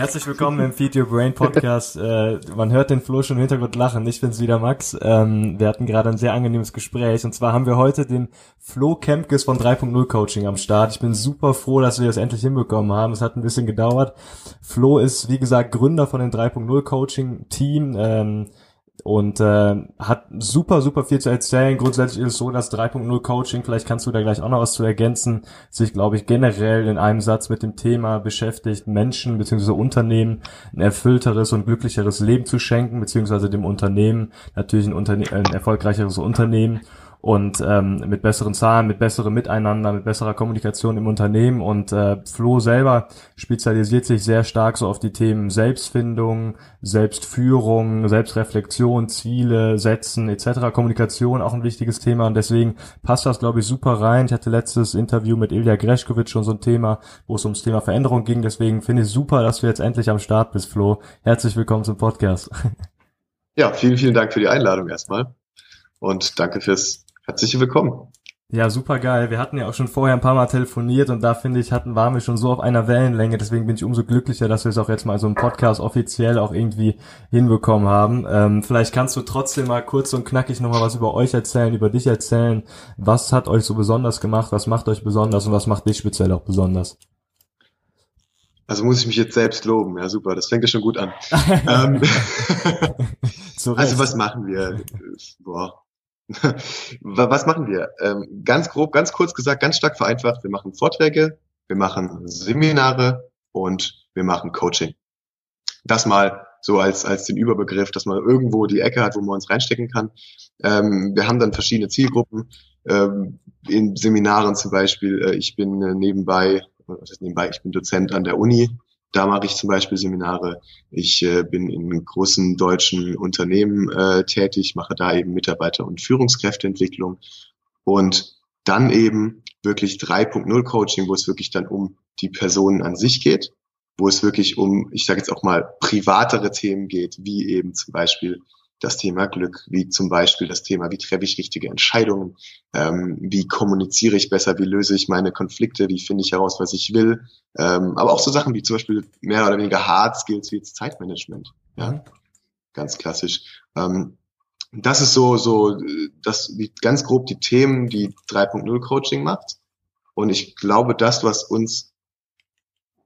Herzlich willkommen im Feed Your Brain Podcast. Äh, man hört den Flo schon im Hintergrund lachen. Ich bin's wieder Max. Ähm, wir hatten gerade ein sehr angenehmes Gespräch und zwar haben wir heute den Flo Kempkes von 3.0 Coaching am Start. Ich bin super froh, dass wir das endlich hinbekommen haben. Es hat ein bisschen gedauert. Flo ist, wie gesagt, Gründer von dem 3.0 Coaching Team. Ähm, und äh, hat super, super viel zu erzählen. Grundsätzlich ist es so, dass 3.0 Coaching, vielleicht kannst du da gleich auch noch was zu ergänzen, sich, glaube ich, generell in einem Satz mit dem Thema beschäftigt, Menschen bzw. Unternehmen ein erfüllteres und glücklicheres Leben zu schenken, beziehungsweise dem Unternehmen natürlich ein, Unterne ein erfolgreicheres Unternehmen und ähm, mit besseren Zahlen, mit besserem Miteinander, mit besserer Kommunikation im Unternehmen. Und äh, Flo selber spezialisiert sich sehr stark so auf die Themen Selbstfindung, Selbstführung, Selbstreflexion, Ziele, Setzen etc. Kommunikation auch ein wichtiges Thema und deswegen passt das, glaube ich, super rein. Ich hatte letztes Interview mit Ilja Greschkowitsch schon so ein Thema, wo es ums Thema Veränderung ging. Deswegen finde ich super, dass du jetzt endlich am Start bist, Flo. Herzlich willkommen zum Podcast. Ja, vielen, vielen Dank für die Einladung erstmal. Und danke fürs Herzlich willkommen. Ja, super geil. Wir hatten ja auch schon vorher ein paar Mal telefoniert und da finde ich, hatten, waren wir schon so auf einer Wellenlänge. Deswegen bin ich umso glücklicher, dass wir es auch jetzt mal so im Podcast offiziell auch irgendwie hinbekommen haben. Ähm, vielleicht kannst du trotzdem mal kurz und knackig nochmal was über euch erzählen, über dich erzählen. Was hat euch so besonders gemacht? Was macht euch besonders und was macht dich speziell auch besonders? Also muss ich mich jetzt selbst loben. Ja, super. Das fängt ja schon gut an. ähm, also was machen wir? Boah Was machen wir? Ähm, ganz grob, ganz kurz gesagt, ganz stark vereinfacht, wir machen Vorträge, wir machen Seminare und wir machen Coaching. Das mal so als, als den Überbegriff, dass man irgendwo die Ecke hat, wo man uns reinstecken kann. Ähm, wir haben dann verschiedene Zielgruppen. Ähm, in Seminaren zum Beispiel, äh, ich bin äh, nebenbei, was ist nebenbei, ich bin Dozent an der Uni da mache ich zum Beispiel Seminare. Ich äh, bin in großen deutschen Unternehmen äh, tätig, mache da eben Mitarbeiter- und Führungskräfteentwicklung und dann eben wirklich 3.0 Coaching, wo es wirklich dann um die Personen an sich geht, wo es wirklich um, ich sage jetzt auch mal, privatere Themen geht, wie eben zum Beispiel das Thema Glück, wie zum Beispiel das Thema, wie treffe ich richtige Entscheidungen, ähm, wie kommuniziere ich besser, wie löse ich meine Konflikte, wie finde ich heraus, was ich will, ähm, aber auch so Sachen wie zum Beispiel mehr oder weniger Hard Skills wie jetzt Zeitmanagement, ja, mhm. ganz klassisch. Ähm, das ist so, so, das, wie ganz grob die Themen, die 3.0 Coaching macht. Und ich glaube, das, was uns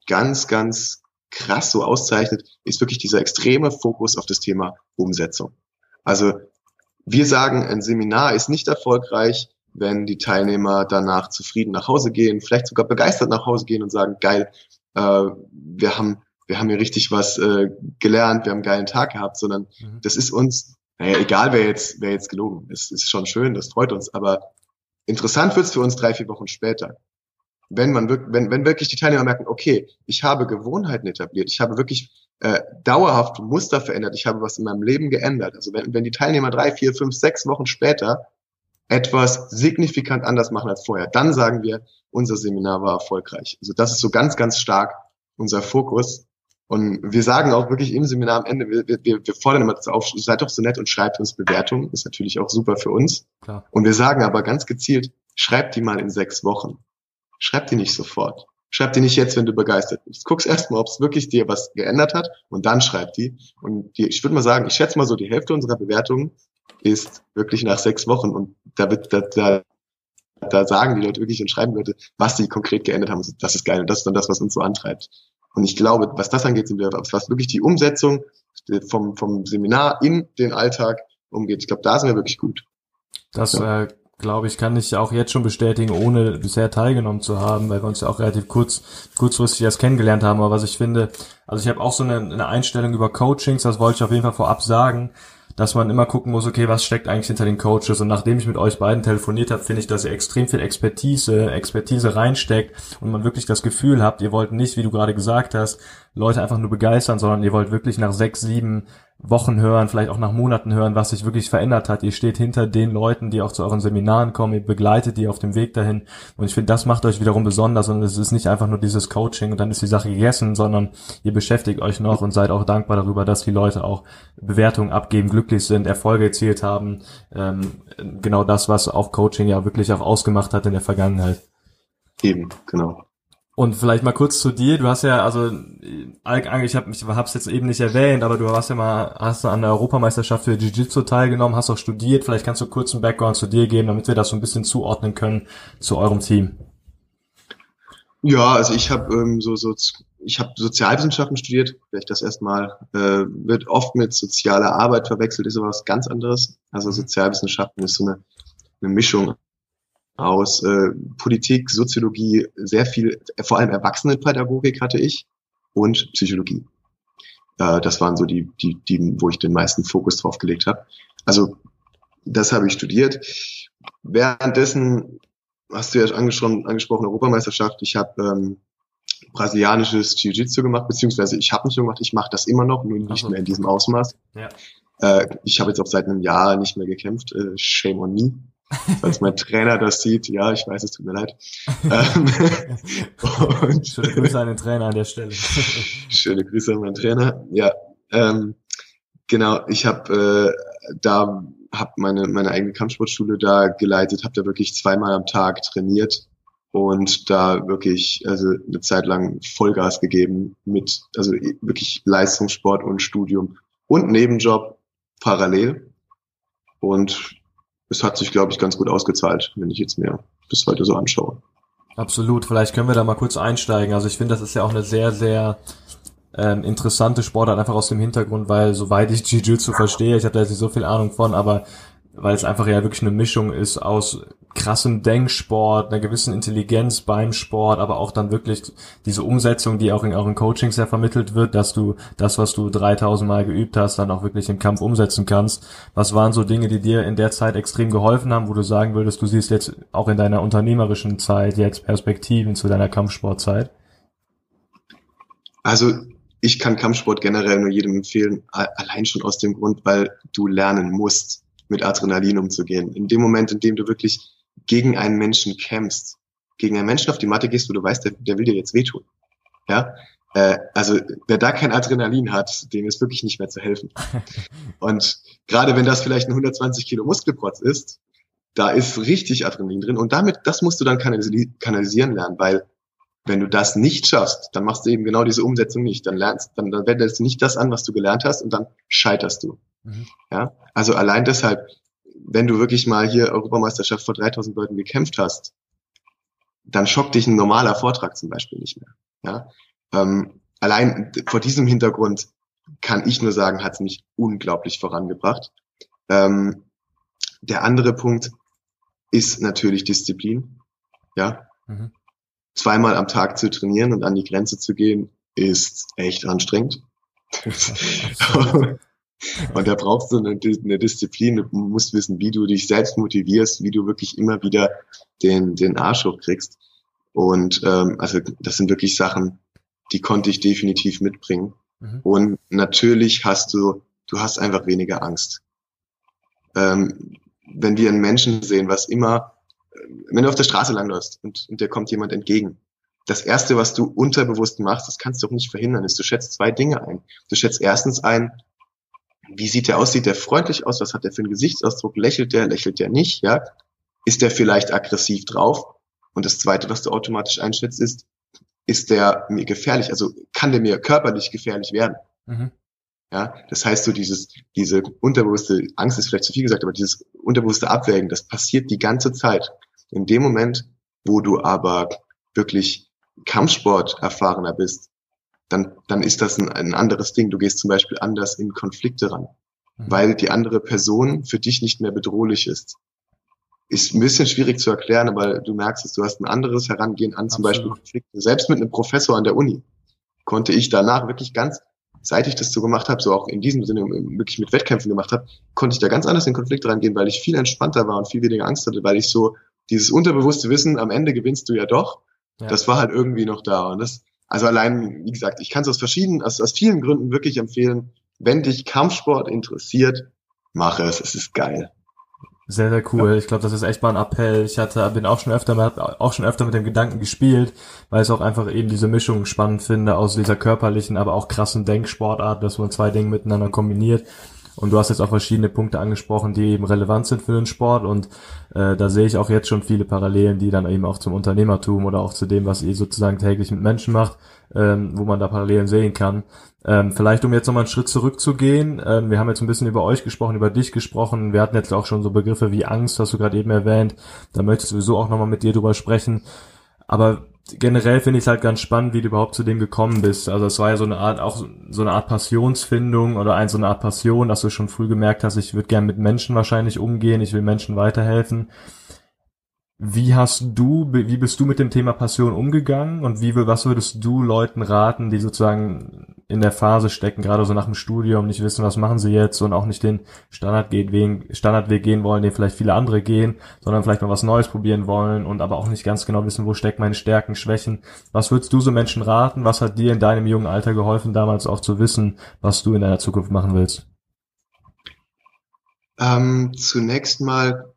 ganz, ganz krass so auszeichnet, ist wirklich dieser extreme Fokus auf das Thema Umsetzung. Also wir sagen, ein Seminar ist nicht erfolgreich, wenn die Teilnehmer danach zufrieden nach Hause gehen, vielleicht sogar begeistert nach Hause gehen und sagen, geil, äh, wir haben wir haben hier richtig was äh, gelernt, wir haben einen geilen Tag gehabt, sondern mhm. das ist uns, naja, egal wer jetzt, wer jetzt gelogen ist, ist schon schön, das freut uns, aber interessant wird's für uns drei, vier Wochen später. Wenn man wirklich, wenn, wenn wirklich die Teilnehmer merken, okay, ich habe Gewohnheiten etabliert, ich habe wirklich äh, dauerhaft Muster verändert, ich habe was in meinem Leben geändert. Also wenn, wenn die Teilnehmer drei, vier, fünf, sechs Wochen später etwas signifikant anders machen als vorher, dann sagen wir, unser Seminar war erfolgreich. Also das ist so ganz, ganz stark unser Fokus. Und wir sagen auch wirklich im Seminar am Ende, wir, wir, wir fordern immer das auf, seid doch so nett und schreibt uns Bewertungen. Ist natürlich auch super für uns. Klar. Und wir sagen aber ganz gezielt, schreibt die mal in sechs Wochen. Schreibt die nicht sofort. Schreib die nicht jetzt, wenn du begeistert bist. Guck's erstmal, ob es wirklich dir was geändert hat und dann schreib die. Und die, ich würde mal sagen, ich schätze mal so, die Hälfte unserer Bewertungen ist wirklich nach sechs Wochen und da wird, da, da, da sagen die Leute wirklich und schreiben Leute, was sie konkret geändert haben. Das ist geil und das ist dann das, was uns so antreibt. Und ich glaube, was das angeht, sind wir, was wirklich die Umsetzung vom, vom Seminar in den Alltag umgeht. Ich glaube, da sind wir wirklich gut. Das ja. äh, glaube ich, kann ich auch jetzt schon bestätigen, ohne bisher teilgenommen zu haben, weil wir uns ja auch relativ kurz, kurzfristig erst kennengelernt haben. Aber was ich finde, also ich habe auch so eine, eine Einstellung über Coachings, das wollte ich auf jeden Fall vorab sagen, dass man immer gucken muss, okay, was steckt eigentlich hinter den Coaches? Und nachdem ich mit euch beiden telefoniert habe, finde ich, dass ihr extrem viel Expertise, Expertise reinsteckt und man wirklich das Gefühl habt, ihr wollt nicht, wie du gerade gesagt hast, Leute einfach nur begeistern, sondern ihr wollt wirklich nach sechs, sieben Wochen hören, vielleicht auch nach Monaten hören, was sich wirklich verändert hat. Ihr steht hinter den Leuten, die auch zu euren Seminaren kommen, ihr begleitet die auf dem Weg dahin. Und ich finde, das macht euch wiederum besonders und es ist nicht einfach nur dieses Coaching und dann ist die Sache gegessen, sondern ihr beschäftigt euch noch und seid auch dankbar darüber, dass die Leute auch Bewertungen abgeben, glücklich sind, Erfolge erzielt haben. Ähm, genau das, was auch Coaching ja wirklich auch ausgemacht hat in der Vergangenheit. Eben, genau. Und vielleicht mal kurz zu dir. Du hast ja, also, ich habe ich hab's jetzt eben nicht erwähnt, aber du hast ja mal, hast an der Europameisterschaft für Jiu-Jitsu teilgenommen, hast auch studiert. Vielleicht kannst du kurz einen Background zu dir geben, damit wir das so ein bisschen zuordnen können zu eurem Team. Ja, also ich habe ähm, so, so, ich habe Sozialwissenschaften studiert. Vielleicht das erstmal äh, wird oft mit sozialer Arbeit verwechselt, ist aber was ganz anderes. Also. Sozialwissenschaften ist so eine, eine Mischung aus äh, Politik, Soziologie, sehr viel, vor allem Erwachsenenpädagogik hatte ich und Psychologie. Äh, das waren so die, die, die, wo ich den meisten Fokus drauf gelegt habe. Also das habe ich studiert. Währenddessen hast du ja angesprochen, angesprochen Europameisterschaft. Ich habe ähm, brasilianisches Jiu-Jitsu gemacht, beziehungsweise ich habe nicht gemacht, ich mache das immer noch, nur nicht mehr in diesem Ausmaß. Ja. Äh, ich habe jetzt auch seit einem Jahr nicht mehr gekämpft. Äh, shame on me. Falls mein Trainer das sieht, ja, ich weiß, es tut mir leid. Ähm, und Schöne Grüße an den Trainer an der Stelle. Schöne Grüße an meinen Trainer. Ja, ähm, genau. Ich habe äh, da habe meine meine eigene Kampfsportschule da geleitet, habe da wirklich zweimal am Tag trainiert und da wirklich also eine Zeit lang Vollgas gegeben mit also wirklich Leistungssport und Studium und Nebenjob parallel und es hat sich, glaube ich, ganz gut ausgezahlt, wenn ich jetzt mir das heute so anschaue. Absolut. Vielleicht können wir da mal kurz einsteigen. Also ich finde, das ist ja auch eine sehr, sehr ähm, interessante Sportart, einfach aus dem Hintergrund, weil soweit ich Jiu-Jitsu verstehe, ich habe da jetzt nicht so viel Ahnung von, aber weil es einfach ja wirklich eine Mischung ist aus krassem Denksport, einer gewissen Intelligenz beim Sport, aber auch dann wirklich diese Umsetzung, die auch in euren Coachings ja vermittelt wird, dass du das, was du 3000 Mal geübt hast, dann auch wirklich im Kampf umsetzen kannst. Was waren so Dinge, die dir in der Zeit extrem geholfen haben, wo du sagen würdest, du siehst jetzt auch in deiner unternehmerischen Zeit jetzt Perspektiven zu deiner Kampfsportzeit? Also ich kann Kampfsport generell nur jedem empfehlen, allein schon aus dem Grund, weil du lernen musst mit Adrenalin umzugehen. In dem Moment, in dem du wirklich gegen einen Menschen kämpfst, gegen einen Menschen auf die Matte gehst, wo du weißt, der, der will dir jetzt wehtun. Ja, äh, also wer da kein Adrenalin hat, dem ist wirklich nicht mehr zu helfen. Und gerade wenn das vielleicht ein 120 Kilo Muskelprotz ist, da ist richtig Adrenalin drin und damit, das musst du dann kanalisieren lernen, weil wenn du das nicht schaffst, dann machst du eben genau diese Umsetzung nicht. Dann lernst, dann, dann wendest du nicht das an, was du gelernt hast und dann scheiterst du. Mhm. Ja, also allein deshalb, wenn du wirklich mal hier Europameisterschaft vor 3000 Leuten gekämpft hast, dann schockt dich ein normaler Vortrag zum Beispiel nicht mehr. Ja, ähm, allein vor diesem Hintergrund kann ich nur sagen, hat es mich unglaublich vorangebracht. Ähm, der andere Punkt ist natürlich Disziplin. Ja, mhm zweimal am Tag zu trainieren und an die Grenze zu gehen, ist echt anstrengend. und da brauchst du eine, eine, Disziplin, du musst wissen, wie du dich selbst motivierst, wie du wirklich immer wieder den, den Arsch hochkriegst. Und ähm, also das sind wirklich Sachen, die konnte ich definitiv mitbringen. Mhm. Und natürlich hast du, du hast einfach weniger Angst. Ähm, wenn wir einen Menschen sehen, was immer wenn du auf der Straße langläufst und, und dir kommt jemand entgegen, das erste, was du unterbewusst machst, das kannst du auch nicht verhindern, ist, du schätzt zwei Dinge ein. Du schätzt erstens ein, wie sieht der aus? Sieht der freundlich aus? Was hat der für einen Gesichtsausdruck? Lächelt der? Lächelt der nicht? Ja? Ist der vielleicht aggressiv drauf? Und das zweite, was du automatisch einschätzt, ist, ist der mir gefährlich? Also kann der mir körperlich gefährlich werden? Mhm. Ja, das heißt so dieses, diese unterbewusste Angst ist vielleicht zu viel gesagt, aber dieses unterbewusste Abwägen, das passiert die ganze Zeit. In dem Moment, wo du aber wirklich Kampfsport erfahrener bist, dann, dann ist das ein, ein anderes Ding. Du gehst zum Beispiel anders in Konflikte ran, mhm. weil die andere Person für dich nicht mehr bedrohlich ist. Ist ein bisschen schwierig zu erklären, aber du merkst es, du hast ein anderes Herangehen an zum Absolut. Beispiel Konflikte. Selbst mit einem Professor an der Uni konnte ich danach wirklich ganz, seit ich das so gemacht habe, so auch in diesem Sinne wirklich mit Wettkämpfen gemacht habe, konnte ich da ganz anders in Konflikte rangehen, weil ich viel entspannter war und viel weniger Angst hatte, weil ich so dieses unterbewusste Wissen, am Ende gewinnst du ja doch, ja. das war halt irgendwie noch da. Und das, also allein, wie gesagt, ich kann es aus verschiedenen, aus, aus vielen Gründen wirklich empfehlen, wenn dich Kampfsport interessiert, mach es, es ist geil. Sehr, sehr cool. Ja. Ich glaube, das ist echt mal ein Appell. Ich hatte, bin auch schon öfter, auch schon öfter mit dem Gedanken gespielt, weil ich auch einfach eben diese Mischung spannend finde aus dieser körperlichen, aber auch krassen Denksportart, dass man zwei Dinge miteinander kombiniert. Und du hast jetzt auch verschiedene Punkte angesprochen, die eben relevant sind für den Sport. Und äh, da sehe ich auch jetzt schon viele Parallelen, die dann eben auch zum Unternehmertum oder auch zu dem, was ihr sozusagen täglich mit Menschen macht, ähm, wo man da Parallelen sehen kann. Ähm, vielleicht um jetzt nochmal einen Schritt zurückzugehen. Ähm, wir haben jetzt ein bisschen über euch gesprochen, über dich gesprochen. Wir hatten jetzt auch schon so Begriffe wie Angst, hast du gerade eben erwähnt. Da möchte ich sowieso auch nochmal mit dir drüber sprechen. Aber generell finde ich es halt ganz spannend, wie du überhaupt zu dem gekommen bist. Also es war ja so eine Art, auch so eine Art Passionsfindung oder ein, so eine Art Passion, dass du schon früh gemerkt hast, ich würde gern mit Menschen wahrscheinlich umgehen, ich will Menschen weiterhelfen. Wie hast du, wie bist du mit dem Thema Passion umgegangen und wie, was würdest du Leuten raten, die sozusagen in der Phase stecken, gerade so nach dem Studium, nicht wissen, was machen sie jetzt und auch nicht den Standardweg, Standardweg gehen wollen, den vielleicht viele andere gehen, sondern vielleicht mal was Neues probieren wollen und aber auch nicht ganz genau wissen, wo stecken meine Stärken, Schwächen. Was würdest du so Menschen raten? Was hat dir in deinem jungen Alter geholfen, damals auch zu wissen, was du in deiner Zukunft machen willst? Ähm, zunächst mal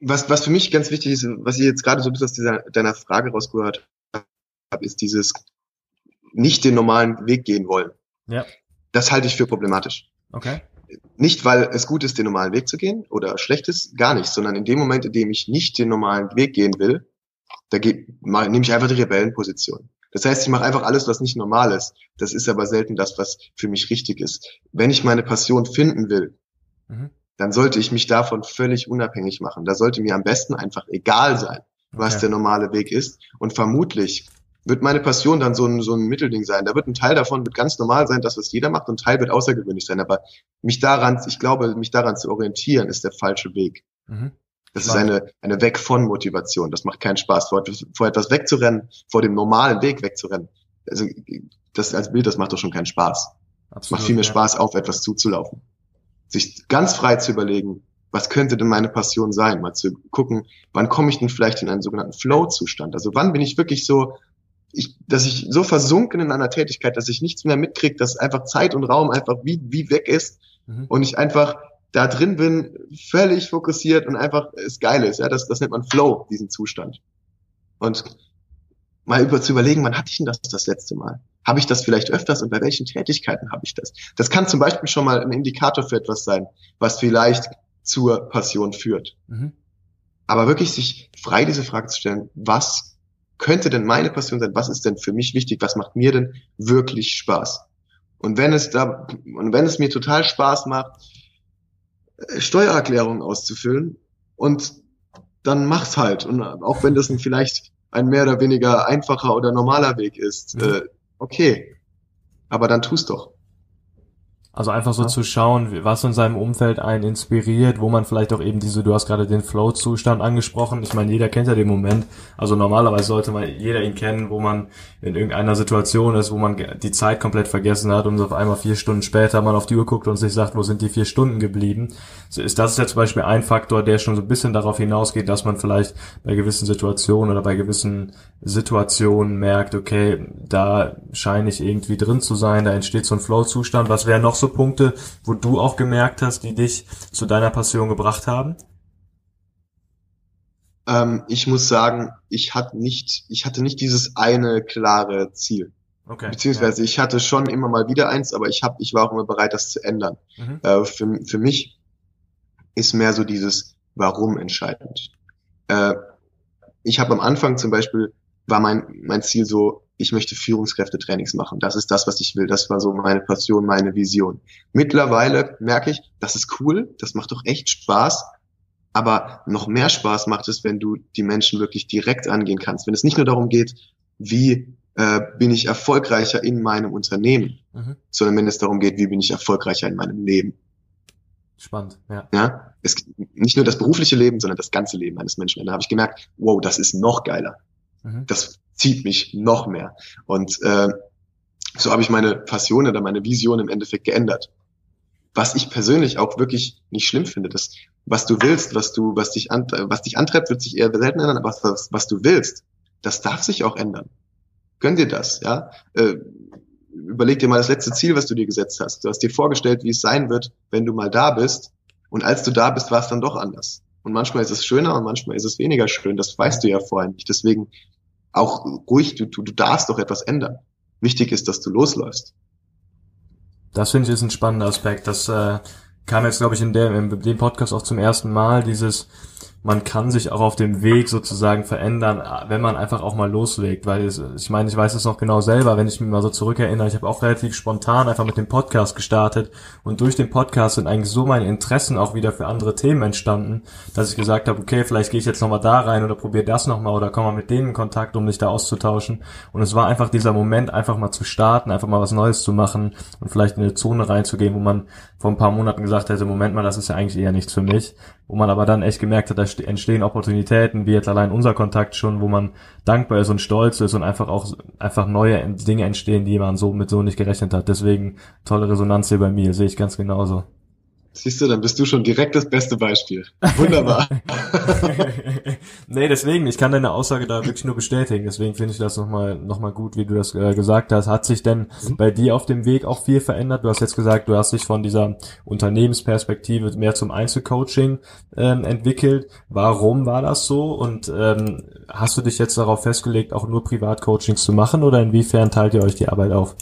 was, was für mich ganz wichtig ist, was ich jetzt gerade so ein bisschen aus dieser, deiner Frage rausgehört habe, ist dieses nicht den normalen Weg gehen wollen. Ja. Das halte ich für problematisch. Okay. Nicht, weil es gut ist, den normalen Weg zu gehen oder schlecht ist, gar nicht, sondern in dem Moment, in dem ich nicht den normalen Weg gehen will, da geht, nehme ich einfach die Rebellenposition. Das heißt, ich mache einfach alles, was nicht normal ist. Das ist aber selten das, was für mich richtig ist. Wenn ich meine Passion finden will, mhm dann sollte ich mich davon völlig unabhängig machen. Da sollte mir am besten einfach egal sein, was okay. der normale Weg ist. Und vermutlich wird meine Passion dann so ein, so ein Mittelding sein. Da wird ein Teil davon wird ganz normal sein, das, was jeder macht, und ein Teil wird außergewöhnlich sein. Aber mich daran, ich glaube, mich daran zu orientieren, ist der falsche Weg. Mhm. Das ist eine, eine Weg von Motivation. Das macht keinen Spaß, vor, vor etwas wegzurennen, vor dem normalen Weg wegzurennen. Also, das als Bild, das macht doch schon keinen Spaß. Absolut, macht viel mehr ja. Spaß, auf etwas zuzulaufen sich ganz frei zu überlegen, was könnte denn meine Passion sein? Mal zu gucken, wann komme ich denn vielleicht in einen sogenannten Flow-Zustand? Also wann bin ich wirklich so, ich, dass ich so versunken in einer Tätigkeit, dass ich nichts mehr mitkriege, dass einfach Zeit und Raum einfach wie, wie weg ist mhm. und ich einfach da drin bin, völlig fokussiert und einfach es geil ist. Ja, das, das nennt man Flow, diesen Zustand. Und mal über zu überlegen, wann hatte ich denn das das letzte Mal? Habe ich das vielleicht öfters und bei welchen Tätigkeiten habe ich das? Das kann zum Beispiel schon mal ein Indikator für etwas sein, was vielleicht zur Passion führt. Mhm. Aber wirklich sich frei diese Frage zu stellen, was könnte denn meine Passion sein? Was ist denn für mich wichtig? Was macht mir denn wirklich Spaß? Und wenn es da, und wenn es mir total Spaß macht, äh, Steuererklärungen auszufüllen und dann mach's halt. Und auch wenn das vielleicht ein mehr oder weniger einfacher oder normaler Weg ist, mhm. äh, okay, aber dann tu's doch. Also einfach so ja. zu schauen, was in seinem Umfeld einen inspiriert, wo man vielleicht auch eben diese, du hast gerade den Flow-Zustand angesprochen. Ich meine, jeder kennt ja den Moment. Also normalerweise sollte man jeder ihn kennen, wo man in irgendeiner Situation ist, wo man die Zeit komplett vergessen hat und auf einmal vier Stunden später man auf die Uhr guckt und sich sagt, wo sind die vier Stunden geblieben? So ist das ist ja zum Beispiel ein Faktor, der schon so ein bisschen darauf hinausgeht, dass man vielleicht bei gewissen Situationen oder bei gewissen Situationen merkt, okay, da scheine ich irgendwie drin zu sein, da entsteht so ein Flow-Zustand. Was wäre noch so Punkte, wo du auch gemerkt hast, die dich zu deiner Passion gebracht haben? Ähm, ich muss sagen, ich hatte nicht, ich hatte nicht dieses eine klare Ziel. Okay. Beziehungsweise ja. ich hatte schon immer mal wieder eins, aber ich habe, ich war auch immer bereit, das zu ändern. Mhm. Äh, für, für mich ist mehr so dieses Warum entscheidend. Äh, ich habe am Anfang zum Beispiel war mein mein Ziel so, ich möchte Führungskräftetrainings machen. Das ist das, was ich will. Das war so meine Passion, meine Vision. Mittlerweile merke ich, das ist cool, das macht doch echt Spaß. Aber noch mehr Spaß macht es, wenn du die Menschen wirklich direkt angehen kannst. Wenn es nicht nur darum geht, wie äh, bin ich erfolgreicher in meinem Unternehmen, mhm. sondern wenn es darum geht, wie bin ich erfolgreicher in meinem Leben. Spannend, ja. Ja, es nicht nur das berufliche Leben, sondern das ganze Leben eines Menschen. Da habe ich gemerkt, wow, das ist noch geiler. Mhm. Das zieht mich noch mehr. Und äh, so habe ich meine Passion oder meine Vision im Endeffekt geändert. Was ich persönlich auch wirklich nicht schlimm finde, dass was du willst, was du, was dich, an, was dich antreibt, wird sich eher selten ändern, aber was, was, du willst, das darf sich auch ändern. Gönn dir das, ja. Äh, überleg dir mal das letzte Ziel, was du dir gesetzt hast. Du hast dir vorgestellt, wie es sein wird, wenn du mal da bist. Und als du da bist, war es dann doch anders. Und manchmal ist es schöner und manchmal ist es weniger schön. Das weißt du ja vorher nicht. Deswegen auch ruhig, du, du, du darfst doch etwas ändern. Wichtig ist, dass du losläufst. Das finde ich ist ein spannender Aspekt. Das äh, kam jetzt, glaube ich, in, der, in dem Podcast auch zum ersten Mal, dieses man kann sich auch auf dem Weg sozusagen verändern, wenn man einfach auch mal loslegt. Weil es, ich meine, ich weiß es noch genau selber, wenn ich mich mal so zurückerinnere, ich habe auch relativ spontan einfach mit dem Podcast gestartet und durch den Podcast sind eigentlich so meine Interessen auch wieder für andere Themen entstanden, dass ich gesagt habe, okay, vielleicht gehe ich jetzt nochmal da rein oder probiere das nochmal oder komme mal mit denen in Kontakt, um mich da auszutauschen. Und es war einfach dieser Moment, einfach mal zu starten, einfach mal was Neues zu machen und vielleicht in eine Zone reinzugehen, wo man vor ein paar Monaten gesagt hätte, Moment mal, das ist ja eigentlich eher nichts für mich. Wo man aber dann echt gemerkt hat, da entstehen Opportunitäten, wie jetzt allein unser Kontakt schon, wo man dankbar ist und stolz ist und einfach auch einfach neue Dinge entstehen, die man so mit so nicht gerechnet hat. Deswegen tolle Resonanz hier bei mir, sehe ich ganz genauso. Siehst du, dann bist du schon direkt das beste Beispiel. Wunderbar. nee, deswegen, ich kann deine Aussage da wirklich nur bestätigen. Deswegen finde ich das nochmal noch mal gut, wie du das äh, gesagt hast. Hat sich denn mhm. bei dir auf dem Weg auch viel verändert? Du hast jetzt gesagt, du hast dich von dieser Unternehmensperspektive mehr zum Einzelcoaching ähm, entwickelt. Warum war das so? Und ähm, hast du dich jetzt darauf festgelegt, auch nur Privatcoachings zu machen oder inwiefern teilt ihr euch die Arbeit auf?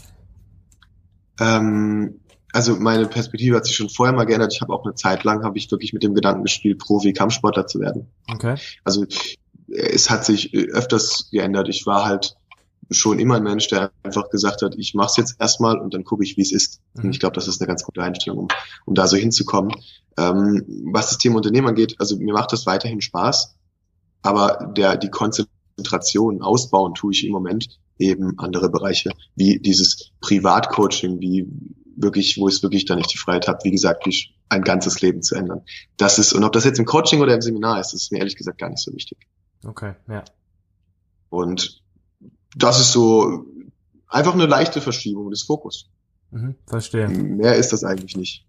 Ähm also meine Perspektive hat sich schon vorher mal geändert. Ich habe auch eine Zeit lang, habe ich wirklich mit dem Gedanken gespielt, Profi-Kampfsportler zu werden. Okay. Also es hat sich öfters geändert. Ich war halt schon immer ein Mensch, der einfach gesagt hat, ich mache es jetzt erstmal und dann gucke ich, wie es ist. Mhm. Und ich glaube, das ist eine ganz gute Einstellung, um, um da so hinzukommen. Ähm, was das Thema Unternehmen angeht, also mir macht das weiterhin Spaß, aber der die Konzentration ausbauen tue ich im Moment eben andere Bereiche, wie dieses Privatcoaching, wie wirklich, wo ich wirklich dann nicht die Freiheit habe, wie gesagt, ein ganzes Leben zu ändern. Das ist, und ob das jetzt im Coaching oder im Seminar ist, ist mir ehrlich gesagt gar nicht so wichtig. Okay, ja. Und das ist so einfach eine leichte Verschiebung des Fokus. Mhm, verstehe. Mehr ist das eigentlich nicht.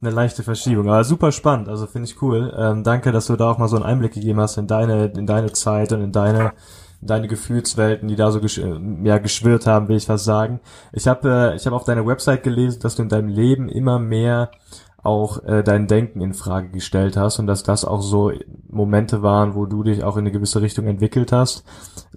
Eine leichte Verschiebung, aber super spannend, also finde ich cool. Ähm, danke, dass du da auch mal so einen Einblick gegeben hast in deine, in deine Zeit und in deine deine Gefühlswelten, die da so gesch ja, geschwirrt haben, will ich was sagen. Ich habe äh, ich hab auf deiner Website gelesen, dass du in deinem Leben immer mehr auch äh, dein Denken in Frage gestellt hast und dass das auch so Momente waren, wo du dich auch in eine gewisse Richtung entwickelt hast.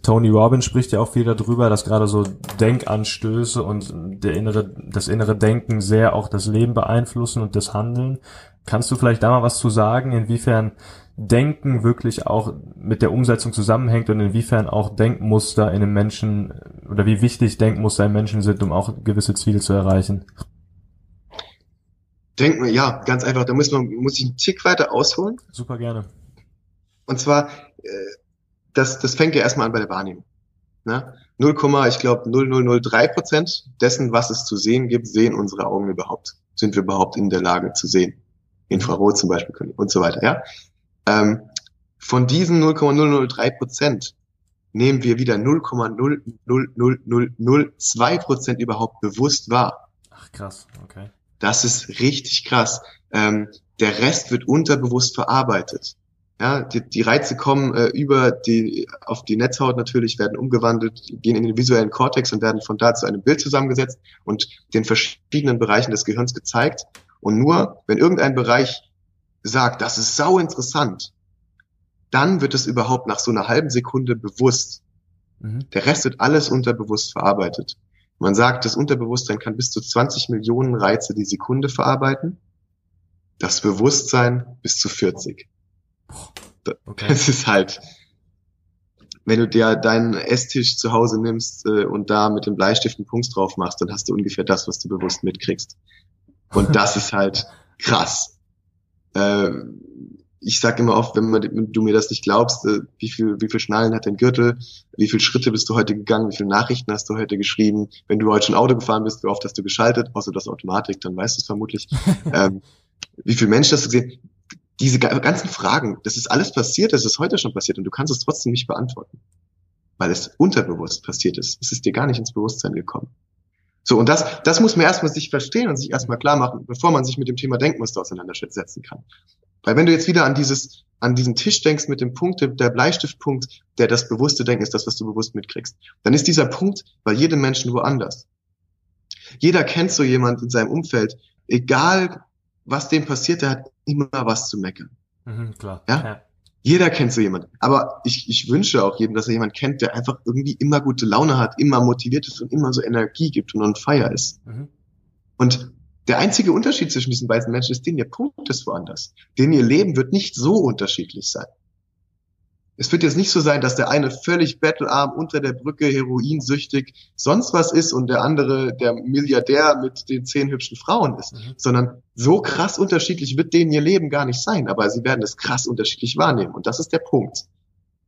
Tony Robbins spricht ja auch viel darüber, dass gerade so Denkanstöße und der innere, das innere Denken sehr auch das Leben beeinflussen und das Handeln. Kannst du vielleicht da mal was zu sagen, inwiefern Denken wirklich auch mit der Umsetzung zusammenhängt und inwiefern auch Denkmuster in einem Menschen oder wie wichtig Denkmuster im Menschen sind, um auch gewisse Ziele zu erreichen. Denken, ja, ganz einfach. Da muss man muss ich einen Tick weiter ausholen. Super gerne. Und zwar, äh, das, das fängt ja erstmal an bei der Wahrnehmung. Ne? 0, ich glaube 0003 Prozent dessen, was es zu sehen gibt, sehen unsere Augen überhaupt. Sind wir überhaupt in der Lage zu sehen? Infrarot zum Beispiel können und so weiter. Ja, ähm, von diesen 0,003 Prozent nehmen wir wieder 0,00002 Prozent überhaupt bewusst wahr. Ach krass, okay. Das ist richtig krass. Ähm, der Rest wird unterbewusst verarbeitet. Ja, die, die Reize kommen äh, über die auf die Netzhaut natürlich, werden umgewandelt, gehen in den visuellen Kortex und werden von da zu einem Bild zusammengesetzt und den verschiedenen Bereichen des Gehirns gezeigt. Und nur wenn irgendein Bereich sagt, das ist sau interessant, dann wird es überhaupt nach so einer halben Sekunde bewusst. Mhm. Der Rest wird alles unterbewusst verarbeitet. Man sagt, das Unterbewusstsein kann bis zu 20 Millionen Reize die Sekunde verarbeiten. Das Bewusstsein bis zu 40. Okay. Das ist halt, wenn du dir deinen Esstisch zu Hause nimmst äh, und da mit dem Bleistift einen Punkt drauf machst, dann hast du ungefähr das, was du bewusst mitkriegst. Und das ist halt krass äh, ich sage immer oft, wenn, man, wenn, du mir das nicht glaubst, äh, wie viel, wie viel Schnallen hat dein Gürtel, wie viele Schritte bist du heute gegangen, wie viele Nachrichten hast du heute geschrieben, wenn du heute schon Auto gefahren bist, wie oft hast du geschaltet, außer das Automatik, dann weißt du es vermutlich. ähm, wie viele Menschen hast du gesehen? Diese ganzen Fragen, das ist alles passiert, das ist heute schon passiert und du kannst es trotzdem nicht beantworten, weil es unterbewusst passiert ist. Es ist dir gar nicht ins Bewusstsein gekommen. So, und das, das muss man erstmal sich verstehen und sich erstmal klar machen, bevor man sich mit dem Thema Denkmuster auseinandersetzen kann. Weil wenn du jetzt wieder an dieses, an diesen Tisch denkst mit dem Punkt, der Bleistiftpunkt, der das bewusste Denken ist, das, was du bewusst mitkriegst, dann ist dieser Punkt bei jedem Menschen woanders. Jeder kennt so jemand in seinem Umfeld, egal was dem passiert, der hat immer was zu meckern. Mhm, klar. Ja? ja? Jeder kennt so jemand. Aber ich, ich wünsche auch jedem, dass er jemand kennt, der einfach irgendwie immer gute Laune hat, immer motiviert ist und immer so Energie gibt und on fire ist. Mhm. Und der einzige Unterschied zwischen diesen beiden Menschen ist, denen ihr Punkt ist woanders. Denen ihr Leben wird nicht so unterschiedlich sein. Es wird jetzt nicht so sein, dass der eine völlig bettelarm unter der Brücke, heroinsüchtig, sonst was ist und der andere der Milliardär mit den zehn hübschen Frauen ist, mhm. sondern so krass unterschiedlich wird denen ihr Leben gar nicht sein, aber sie werden es krass unterschiedlich wahrnehmen und das ist der Punkt.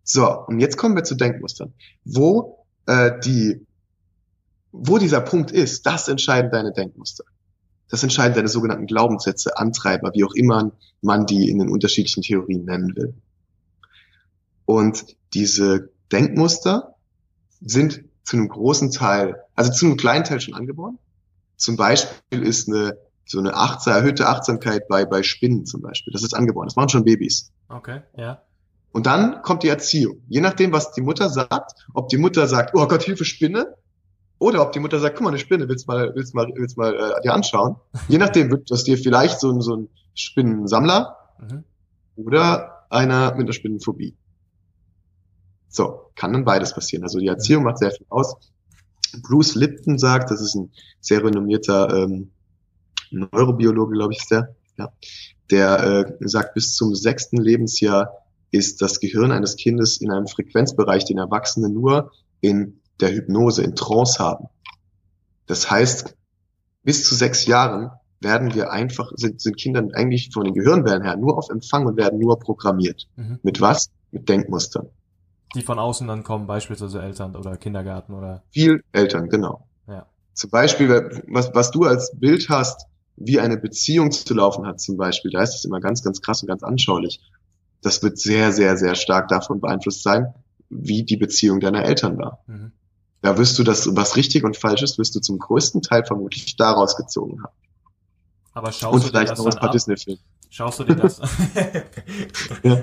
So, und jetzt kommen wir zu Denkmustern. Wo äh, die, wo dieser Punkt ist, das entscheiden deine Denkmuster. Das entscheiden deine sogenannten Glaubenssätze, Antreiber, wie auch immer man die in den unterschiedlichen Theorien nennen will. Und diese Denkmuster sind zu einem großen Teil, also zu einem kleinen Teil schon angeboren. Zum Beispiel ist eine so eine achtsam, erhöhte Achtsamkeit bei, bei Spinnen zum Beispiel. Das ist angeboren. Das machen schon Babys. Okay, ja. Und dann kommt die Erziehung. Je nachdem, was die Mutter sagt, ob die Mutter sagt, oh Gott, Hilfe, Spinne, oder ob die Mutter sagt, guck mal, eine Spinne, willst mal, willst mal, willst mal äh, dir anschauen. Je nachdem wird das dir vielleicht so, ein so ein Spinnensammler mhm. oder einer mit einer Spinnenphobie. So, kann dann beides passieren. Also die Erziehung macht sehr viel aus. Bruce Lipton sagt, das ist ein sehr renommierter ähm, Neurobiologe, glaube ich, ist der, ja, der äh, sagt, bis zum sechsten Lebensjahr ist das Gehirn eines Kindes in einem Frequenzbereich, den Erwachsene nur in der Hypnose, in Trance haben. Das heißt, bis zu sechs Jahren werden wir einfach, sind, sind Kinder eigentlich von den Gehirnwellen her nur auf Empfang und werden nur programmiert. Mhm. Mit was? Mit Denkmustern. Die von außen dann kommen, beispielsweise Eltern oder Kindergarten oder. Viel Eltern, genau. Ja. Zum Beispiel, was, was du als Bild hast, wie eine Beziehung zu laufen hat, zum Beispiel, da ist es immer ganz, ganz krass und ganz anschaulich. Das wird sehr, sehr, sehr stark davon beeinflusst sein, wie die Beziehung deiner Eltern war. Mhm. Da wirst du das, was richtig und falsch ist, wirst du zum größten Teil vermutlich daraus gezogen haben. Aber schaust und du vielleicht das noch ein paar Disney-Filme. Schaust du dir das? ja.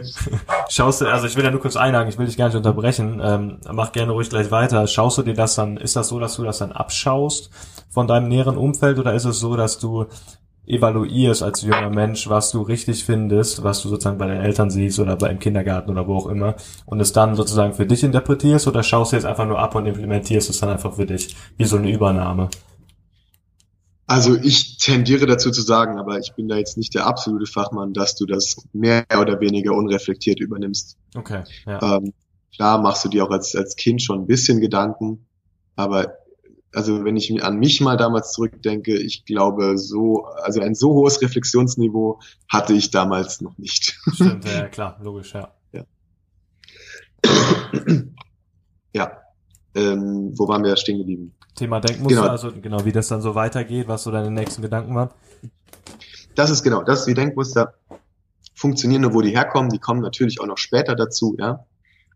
Schaust du, also ich will ja nur kurz einhaken, ich will dich gar nicht unterbrechen. Ähm, mach gerne ruhig gleich weiter. Schaust du dir das dann, ist das so, dass du das dann abschaust von deinem näheren Umfeld oder ist es so, dass du evaluierst als junger Mensch, was du richtig findest, was du sozusagen bei den Eltern siehst oder beim Kindergarten oder wo auch immer und es dann sozusagen für dich interpretierst oder schaust du jetzt einfach nur ab und implementierst es dann einfach für dich, wie so eine Übernahme? Also ich tendiere dazu zu sagen, aber ich bin da jetzt nicht der absolute Fachmann, dass du das mehr oder weniger unreflektiert übernimmst. Okay. Ja. Ähm, klar machst du dir auch als, als Kind schon ein bisschen Gedanken, aber also wenn ich an mich mal damals zurückdenke, ich glaube, so, also ein so hohes Reflexionsniveau hatte ich damals noch nicht. Stimmt, ja, klar, logisch, ja. Ja. ja. Ähm, wo waren wir stehen geblieben? Thema Denkmuster, genau. also genau, wie das dann so weitergeht, was so deine nächsten Gedanken waren. Das ist genau, das ist wie Denkmuster funktionieren, nur wo die herkommen, die kommen natürlich auch noch später dazu, ja.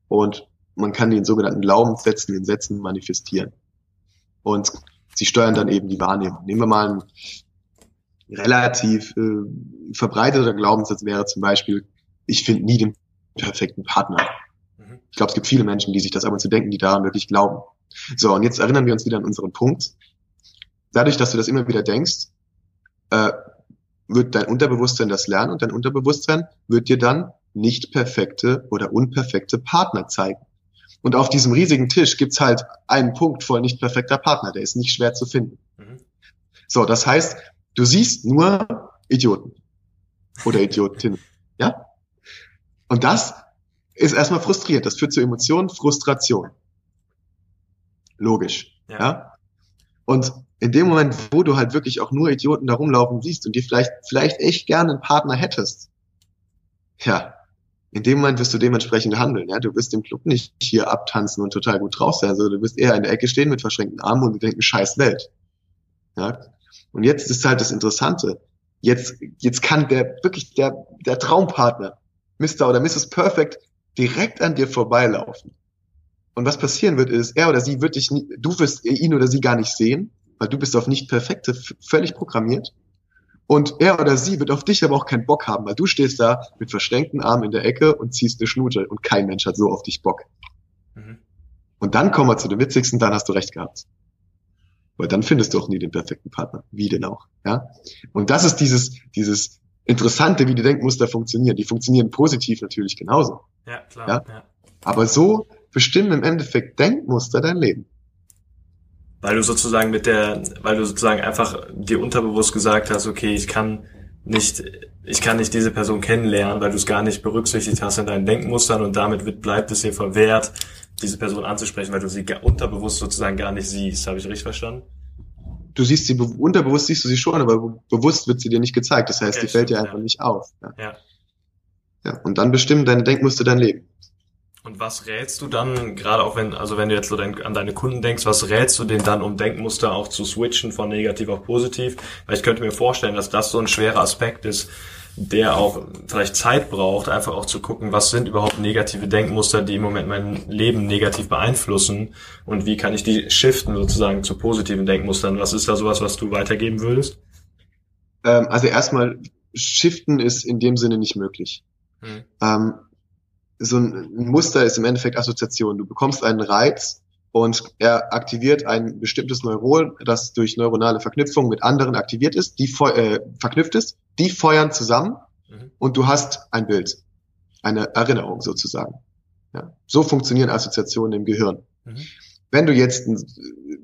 Und man kann die in sogenannten Glaubenssätzen, in Sätzen manifestieren. Und sie steuern dann eben die Wahrnehmung. Nehmen wir mal einen relativ äh, verbreiteter Glaubenssatz wäre zum Beispiel, ich finde nie den perfekten Partner. Mhm. Ich glaube, es gibt viele Menschen, die sich das aber zu denken, die daran wirklich glauben. So, und jetzt erinnern wir uns wieder an unseren Punkt. Dadurch, dass du das immer wieder denkst, äh, wird dein Unterbewusstsein das lernen und dein Unterbewusstsein wird dir dann nicht perfekte oder unperfekte Partner zeigen. Und auf diesem riesigen Tisch gibt's halt einen Punkt voll nicht perfekter Partner, der ist nicht schwer zu finden. Mhm. So, das heißt, du siehst nur Idioten oder Idiotinnen, ja? Und das ist erstmal frustriert, das führt zu Emotionen, Frustration. Logisch. Ja. ja. Und in dem Moment, wo du halt wirklich auch nur Idioten da rumlaufen siehst und die vielleicht, vielleicht echt gerne einen Partner hättest, ja, in dem Moment wirst du dementsprechend handeln. Ja, du wirst im Club nicht hier abtanzen und total gut drauf sein, also du wirst eher in der Ecke stehen mit verschränkten Armen und denken, scheiß Welt. Ja, und jetzt ist halt das Interessante. Jetzt, jetzt kann der, wirklich der, der Traumpartner, Mr. oder Mrs. Perfect, direkt an dir vorbeilaufen. Und was passieren wird, ist, er oder sie wird dich nie, du wirst ihn oder sie gar nicht sehen, weil du bist auf nicht perfekte völlig programmiert. Und er oder sie wird auf dich aber auch keinen Bock haben, weil du stehst da mit verschränkten Armen in der Ecke und ziehst eine Schnute und kein Mensch hat so auf dich Bock. Mhm. Und dann kommen wir zu dem witzigsten, dann hast du recht gehabt. Weil dann findest du auch nie den perfekten Partner. Wie denn auch, ja? Und das ist dieses, dieses Interessante, wie die Denkmuster funktionieren. Die funktionieren positiv natürlich genauso. Ja, klar. Ja? ja. Aber so bestimmen im Endeffekt Denkmuster dein Leben. Weil du sozusagen mit der, weil du sozusagen einfach dir unterbewusst gesagt hast, okay, ich kann nicht, ich kann nicht diese Person kennenlernen, weil du es gar nicht berücksichtigt hast in deinen Denkmustern und damit wird, bleibt es dir verwehrt, diese Person anzusprechen, weil du sie unterbewusst sozusagen gar nicht siehst. Habe ich richtig verstanden? Du siehst sie, unterbewusst siehst du sie schon, aber bewusst wird sie dir nicht gezeigt. Das heißt, okay, die fällt dir einfach ja. nicht auf. Ja. ja. Ja, und dann bestimmen deine Denkmuster dein Leben. Und was rätst du dann, gerade auch wenn, also wenn du jetzt so an deine Kunden denkst, was rätst du denen dann, um Denkmuster auch zu switchen von negativ auf positiv? Weil ich könnte mir vorstellen, dass das so ein schwerer Aspekt ist, der auch vielleicht Zeit braucht, einfach auch zu gucken, was sind überhaupt negative Denkmuster, die im Moment mein Leben negativ beeinflussen und wie kann ich die shiften sozusagen zu positiven Denkmustern? Was ist da sowas, was du weitergeben würdest? Ähm, also erstmal, shiften ist in dem Sinne nicht möglich. Hm. Ähm, so ein Muster ist im Endeffekt Assoziation. Du bekommst einen Reiz und er aktiviert ein bestimmtes Neuron, das durch neuronale Verknüpfung mit anderen aktiviert ist, die äh, verknüpft ist, die feuern zusammen mhm. und du hast ein Bild, eine Erinnerung sozusagen. Ja. So funktionieren Assoziationen im Gehirn. Mhm. Wenn du jetzt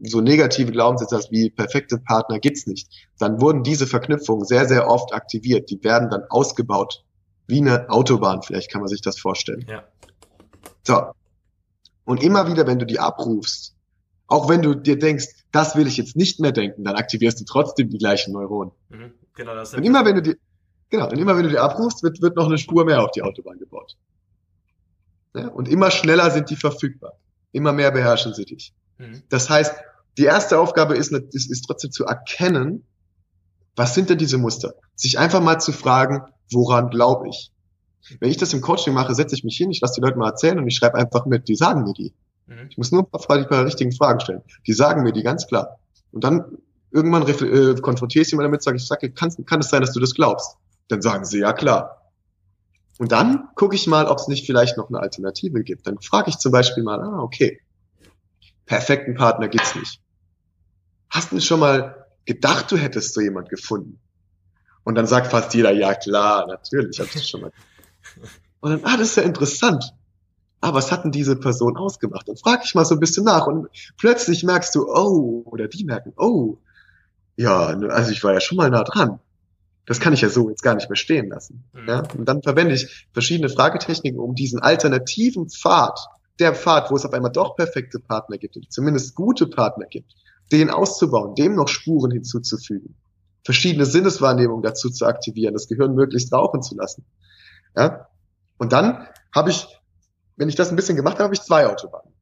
so negative Glaubenssätze hast wie perfekte Partner gibt's nicht, dann wurden diese Verknüpfungen sehr, sehr oft aktiviert. Die werden dann ausgebaut wie eine Autobahn, vielleicht kann man sich das vorstellen. Ja. So. Und immer wieder, wenn du die abrufst, auch wenn du dir denkst, das will ich jetzt nicht mehr denken, dann aktivierst du trotzdem die gleichen Neuronen. Mhm. Genau, das und immer wenn du die, genau, und immer wenn du die abrufst, wird, wird noch eine Spur mehr auf die Autobahn gebaut. Ja, und immer schneller sind die verfügbar. Immer mehr beherrschen sie dich. Mhm. Das heißt, die erste Aufgabe ist, ist, ist trotzdem zu erkennen, was sind denn diese Muster? Sich einfach mal zu fragen, woran glaube ich? Wenn ich das im Coaching mache, setze ich mich hin, ich lasse die Leute mal erzählen und ich schreibe einfach mit, die sagen mir die. Mhm. Ich muss nur ein paar, ein paar richtigen Fragen stellen. Die sagen mir die ganz klar. Und dann irgendwann äh, konfrontiere ich sie mal damit, sage ich, sage, kann, kann es sein, dass du das glaubst? Dann sagen sie, ja klar. Und dann gucke ich mal, ob es nicht vielleicht noch eine Alternative gibt. Dann frage ich zum Beispiel mal, ah, okay, perfekten Partner gibt's nicht. Hast du schon mal gedacht, du hättest so jemand gefunden? Und dann sagt fast jeder, ja klar, natürlich, habe ich das schon mal. Und dann, ah, das ist ja interessant. Ah, was hat denn diese Person ausgemacht? Dann frage ich mal so ein bisschen nach und plötzlich merkst du, oh, oder die merken, oh, ja, also ich war ja schon mal nah dran. Das kann ich ja so jetzt gar nicht mehr stehen lassen. Mhm. Ja? Und dann verwende ich verschiedene Fragetechniken, um diesen alternativen Pfad, der Pfad, wo es auf einmal doch perfekte Partner gibt, zumindest gute Partner gibt, den auszubauen, dem noch Spuren hinzuzufügen verschiedene Sinneswahrnehmungen dazu zu aktivieren, das Gehirn möglichst rauchen zu lassen. Ja? Und dann habe ich, wenn ich das ein bisschen gemacht habe, habe ich zwei Autobahnen.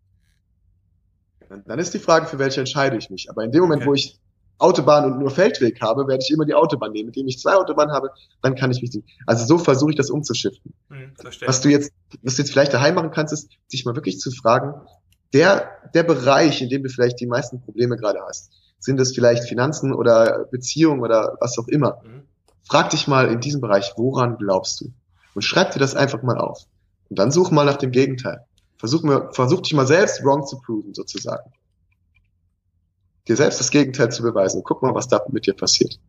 Dann ist die Frage, für welche entscheide ich mich. Aber in dem Moment, okay. wo ich Autobahn und nur Feldweg habe, werde ich immer die Autobahn nehmen. Indem ich zwei Autobahnen habe, dann kann ich mich nicht. Also so versuche ich das umzuschiften. Hm, was du jetzt, was du jetzt vielleicht daheim machen kannst, ist, dich mal wirklich zu fragen, der, der Bereich, in dem du vielleicht die meisten Probleme gerade hast, sind es vielleicht Finanzen oder Beziehungen oder was auch immer? Mhm. Frag dich mal in diesem Bereich, woran glaubst du? Und schreib dir das einfach mal auf. Und dann such mal nach dem Gegenteil. Versuch, mir, versuch dich mal selbst wrong zu proven, sozusagen. Dir selbst das Gegenteil zu beweisen. Guck mal, was da mit dir passiert.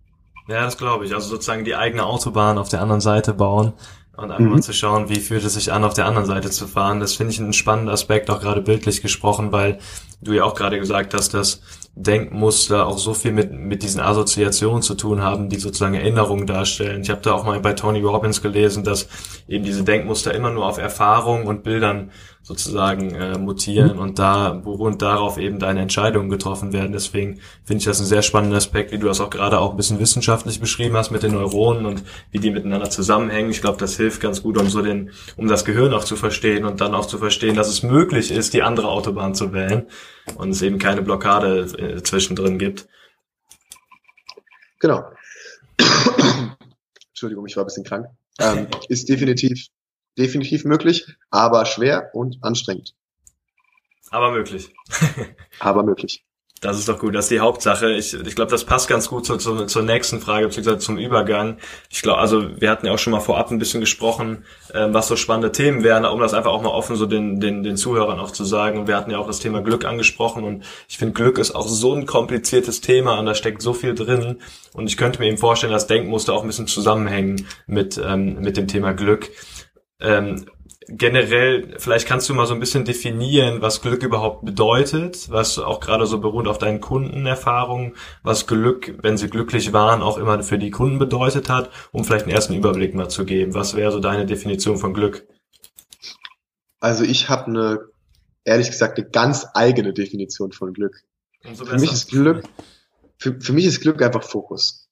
Ja, das glaube ich. Also sozusagen die eigene Autobahn auf der anderen Seite bauen und einfach mhm. mal zu schauen, wie fühlt es sich an, auf der anderen Seite zu fahren. Das finde ich einen spannenden Aspekt, auch gerade bildlich gesprochen, weil du ja auch gerade gesagt hast, dass Denkmuster auch so viel mit, mit diesen Assoziationen zu tun haben, die sozusagen Erinnerungen darstellen. Ich habe da auch mal bei Tony Robbins gelesen, dass eben diese Denkmuster immer nur auf Erfahrungen und Bildern sozusagen äh, mutieren mhm. und da beruhend darauf eben deine Entscheidungen getroffen werden. Deswegen finde ich das einen sehr spannenden Aspekt, wie du das auch gerade auch ein bisschen wissenschaftlich beschrieben hast mit den Neuronen und wie die miteinander zusammenhängen. Ich glaube, das hilft ganz gut, um so den, um das Gehirn auch zu verstehen und dann auch zu verstehen, dass es möglich ist, die andere Autobahn zu wählen und es eben keine Blockade äh, zwischendrin gibt. Genau. Entschuldigung, ich war ein bisschen krank. Ähm, ist definitiv definitiv möglich, aber schwer und anstrengend. Aber möglich. aber möglich. Das ist doch gut, das ist die Hauptsache. Ich, ich glaube, das passt ganz gut zu, zu, zur nächsten Frage, beziehungsweise zum Übergang. Ich glaube, also wir hatten ja auch schon mal vorab ein bisschen gesprochen, äh, was so spannende Themen wären, um das einfach auch mal offen so den, den, den Zuhörern auch zu sagen. Und wir hatten ja auch das Thema Glück angesprochen und ich finde, Glück ist auch so ein kompliziertes Thema und da steckt so viel drin. Und ich könnte mir eben vorstellen, dass Denkmuster auch ein bisschen zusammenhängen mit, ähm, mit dem Thema Glück. Ähm, generell, vielleicht kannst du mal so ein bisschen definieren, was Glück überhaupt bedeutet, was auch gerade so beruht auf deinen Kundenerfahrungen, was Glück, wenn sie glücklich waren, auch immer für die Kunden bedeutet hat, um vielleicht einen ersten Überblick mal zu geben. Was wäre so deine Definition von Glück? Also ich habe eine, ehrlich gesagt, eine ganz eigene Definition von Glück. So für mich ist Glück, für, für mich ist Glück einfach Fokus.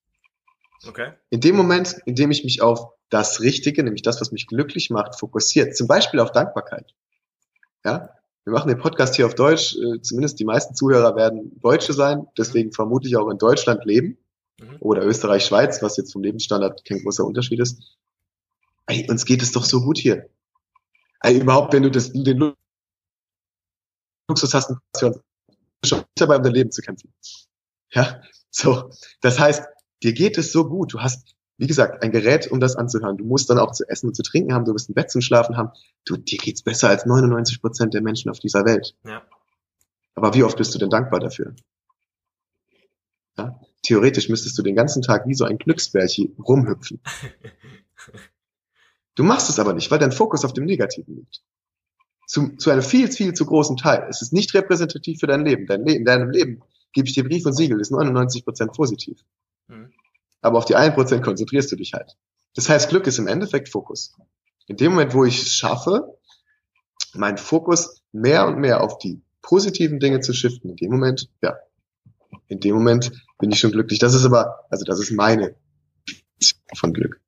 Okay. In dem Moment, in dem ich mich auf das Richtige, nämlich das, was mich glücklich macht, fokussiert. Zum Beispiel auf Dankbarkeit. Ja, wir machen den Podcast hier auf Deutsch. Äh, zumindest die meisten Zuhörer werden Deutsche sein, deswegen vermutlich auch in Deutschland leben mhm. oder Österreich, Schweiz, was jetzt vom Lebensstandard kein großer Unterschied ist. Ey, uns geht es doch so gut hier. Ey, überhaupt, wenn du das, den Luxus hast, schon dabei um dein Leben zu kämpfen. Ja, so. Das heißt, dir geht es so gut. Du hast wie gesagt, ein Gerät, um das anzuhören. Du musst dann auch zu essen und zu trinken haben, du wirst ein Bett zum Schlafen haben. Du, dir geht's besser als 99 Prozent der Menschen auf dieser Welt. Ja. Aber wie oft bist du denn dankbar dafür? Ja? Theoretisch müsstest du den ganzen Tag wie so ein Glücksbärchen rumhüpfen. Du machst es aber nicht, weil dein Fokus auf dem Negativen liegt. Zu, zu einem viel, viel zu großen Teil. Es ist nicht repräsentativ für dein Leben. Dein Leben, in deinem Leben gebe ich dir Brief und Siegel, ist 99 Prozent positiv. Aber auf die 1% konzentrierst du dich halt. Das heißt, Glück ist im Endeffekt Fokus. In dem Moment, wo ich es schaffe, meinen Fokus mehr und mehr auf die positiven Dinge zu shiften, in dem Moment, ja, in dem Moment bin ich schon glücklich. Das ist aber, also das ist meine von Glück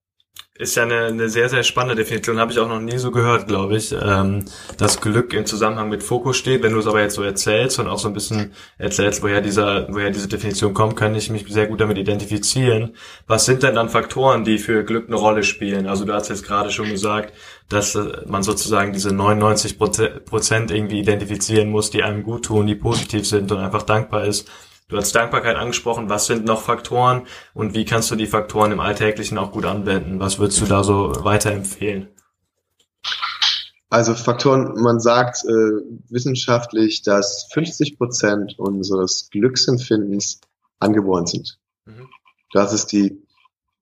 ist ja eine, eine sehr, sehr spannende Definition, habe ich auch noch nie so gehört, glaube ich, ähm, dass Glück im Zusammenhang mit Fokus steht. Wenn du es aber jetzt so erzählst und auch so ein bisschen erzählst, woher dieser, woher diese Definition kommt, kann ich mich sehr gut damit identifizieren. Was sind denn dann Faktoren, die für Glück eine Rolle spielen? Also du hast jetzt gerade schon gesagt, dass äh, man sozusagen diese 99 Prozent irgendwie identifizieren muss, die einem gut tun, die positiv sind und einfach dankbar ist. Du hast Dankbarkeit angesprochen. Was sind noch Faktoren und wie kannst du die Faktoren im Alltäglichen auch gut anwenden? Was würdest du da so weiterempfehlen? Also Faktoren, man sagt äh, wissenschaftlich, dass 50 Prozent unseres Glücksempfindens angeboren sind. Mhm. Das ist die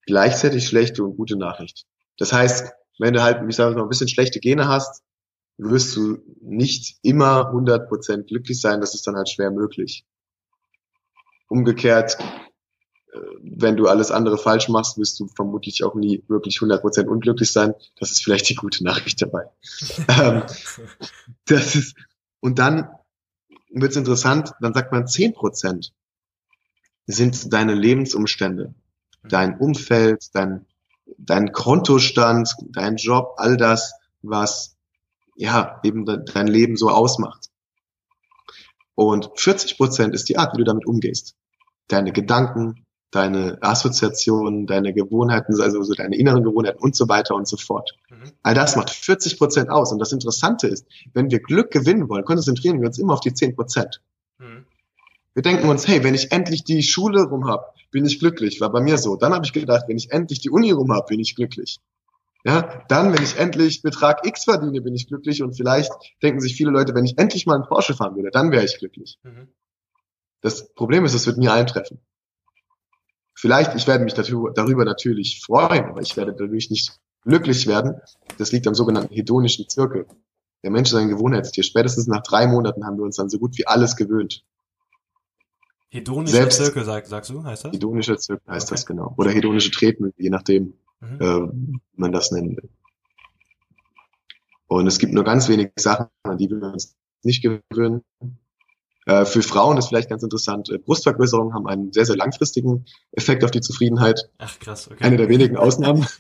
gleichzeitig schlechte und gute Nachricht. Das heißt, wenn du halt, ich sage mal, ein bisschen schlechte Gene hast, wirst du nicht immer 100 Prozent glücklich sein. Das ist dann halt schwer möglich. Umgekehrt, äh, wenn du alles andere falsch machst, wirst du vermutlich auch nie wirklich 100% unglücklich sein. Das ist vielleicht die gute Nachricht dabei. ähm, das ist, und dann wird es interessant, dann sagt man 10% sind deine Lebensumstände, dein Umfeld, dein, dein Kontostand, dein Job, all das, was ja eben dein Leben so ausmacht. Und 40 Prozent ist die Art, wie du damit umgehst deine Gedanken, deine Assoziationen, deine Gewohnheiten, also so deine inneren Gewohnheiten und so weiter und so fort. Mhm. All das macht 40 Prozent aus. Und das Interessante ist, wenn wir Glück gewinnen wollen, konzentrieren wir uns immer auf die 10 Prozent. Mhm. Wir denken uns, hey, wenn ich endlich die Schule rum hab, bin ich glücklich. War bei mir so. Dann habe ich gedacht, wenn ich endlich die Uni rum hab, bin ich glücklich. Ja, dann, wenn ich endlich Betrag X verdiene, bin ich glücklich. Und vielleicht denken sich viele Leute, wenn ich endlich mal einen Porsche fahren würde, dann wäre ich glücklich. Mhm. Das Problem ist, es wird nie eintreffen. Vielleicht, ich werde mich darüber natürlich freuen, aber ich werde dadurch nicht glücklich werden. Das liegt am sogenannten hedonischen Zirkel. Der Mensch ist ein Gewohnheitstier. Spätestens nach drei Monaten haben wir uns dann so gut wie alles gewöhnt. Hedonischer Selbst, Zirkel, sag, sagst du, heißt das? Hedonischer Zirkel heißt okay. das genau. Oder hedonische Tretmühle, je nachdem, mhm. äh, man das nennen will. Und es gibt nur ganz wenige Sachen, an die wir uns nicht gewöhnen. Äh, für Frauen ist vielleicht ganz interessant, äh, Brustvergrößerungen haben einen sehr, sehr langfristigen Effekt auf die Zufriedenheit. Ach krass, okay. Eine der wenigen Ausnahmen.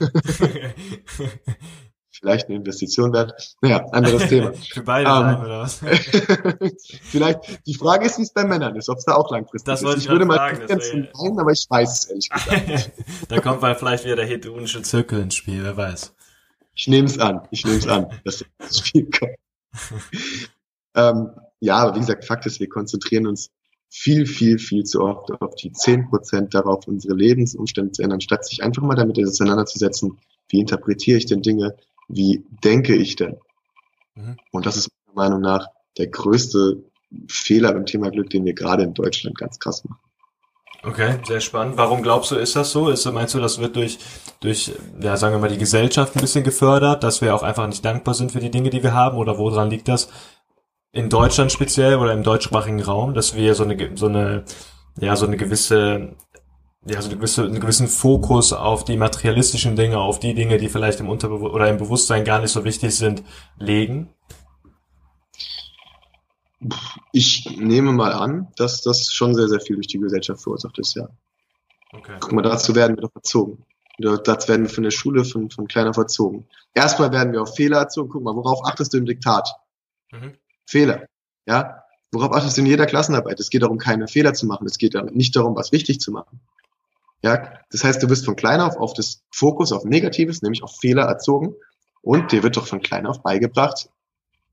vielleicht eine Investition wert. Naja, anderes Thema. Für beide um, ähm, oder was? vielleicht, die Frage ist, wie es bei Männern ist, ob es da auch langfristig das ist. Ich, ich würde mal sagen, nein, aber ich weiß es ehrlich gesagt da kommt mal vielleicht wieder der hedonische Zirkel ins Spiel, wer weiß. Ich nehme es an, ich nehme es an, dass das Spiel kommt. ähm, ja, aber wie gesagt, Fakt ist, wir konzentrieren uns viel, viel, viel zu oft auf die zehn Prozent darauf, unsere Lebensumstände zu ändern, statt sich einfach mal damit auseinanderzusetzen, wie interpretiere ich denn Dinge, wie denke ich denn? Mhm. Und das ist meiner Meinung nach der größte Fehler beim Thema Glück, den wir gerade in Deutschland ganz krass machen. Okay, sehr spannend. Warum glaubst du, ist das so? Ist, meinst du, das wird durch, durch, ja, sagen wir mal, die Gesellschaft ein bisschen gefördert, dass wir auch einfach nicht dankbar sind für die Dinge, die wir haben? Oder woran liegt das? In Deutschland speziell oder im deutschsprachigen Raum, dass wir so eine, so eine, ja, so eine gewisse, ja, so eine gewisse, einen gewissen Fokus auf die materialistischen Dinge, auf die Dinge, die vielleicht im Unterbewusstsein oder im Bewusstsein gar nicht so wichtig sind, legen? Ich nehme mal an, dass das schon sehr, sehr viel durch die Gesellschaft verursacht ist, ja. Okay. Guck mal, dazu werden wir doch erzogen. Dazu werden wir von der Schule von, von kleiner verzogen. Erstmal werden wir auf Fehler erzogen. Guck mal, worauf achtest du im Diktat? Mhm. Fehler. Ja? Worauf achtest du in jeder Klassenarbeit? Es geht darum, keine Fehler zu machen. Es geht nicht darum, was wichtig zu machen. Ja? Das heißt, du wirst von klein auf auf das Fokus auf Negatives, nämlich auf Fehler erzogen. Und dir wird doch von klein auf beigebracht,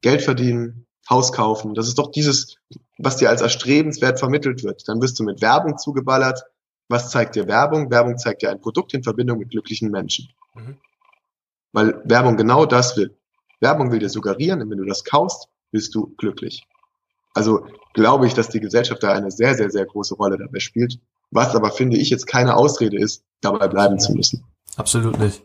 Geld verdienen, Haus kaufen. Das ist doch dieses, was dir als erstrebenswert vermittelt wird. Dann wirst du mit Werbung zugeballert. Was zeigt dir Werbung? Werbung zeigt dir ein Produkt in Verbindung mit glücklichen Menschen. Mhm. Weil Werbung genau das will. Werbung will dir suggerieren, wenn du das kaufst, bist du glücklich. Also glaube ich, dass die Gesellschaft da eine sehr, sehr, sehr große Rolle dabei spielt. Was aber finde ich jetzt keine Ausrede ist, dabei bleiben zu müssen. Absolut nicht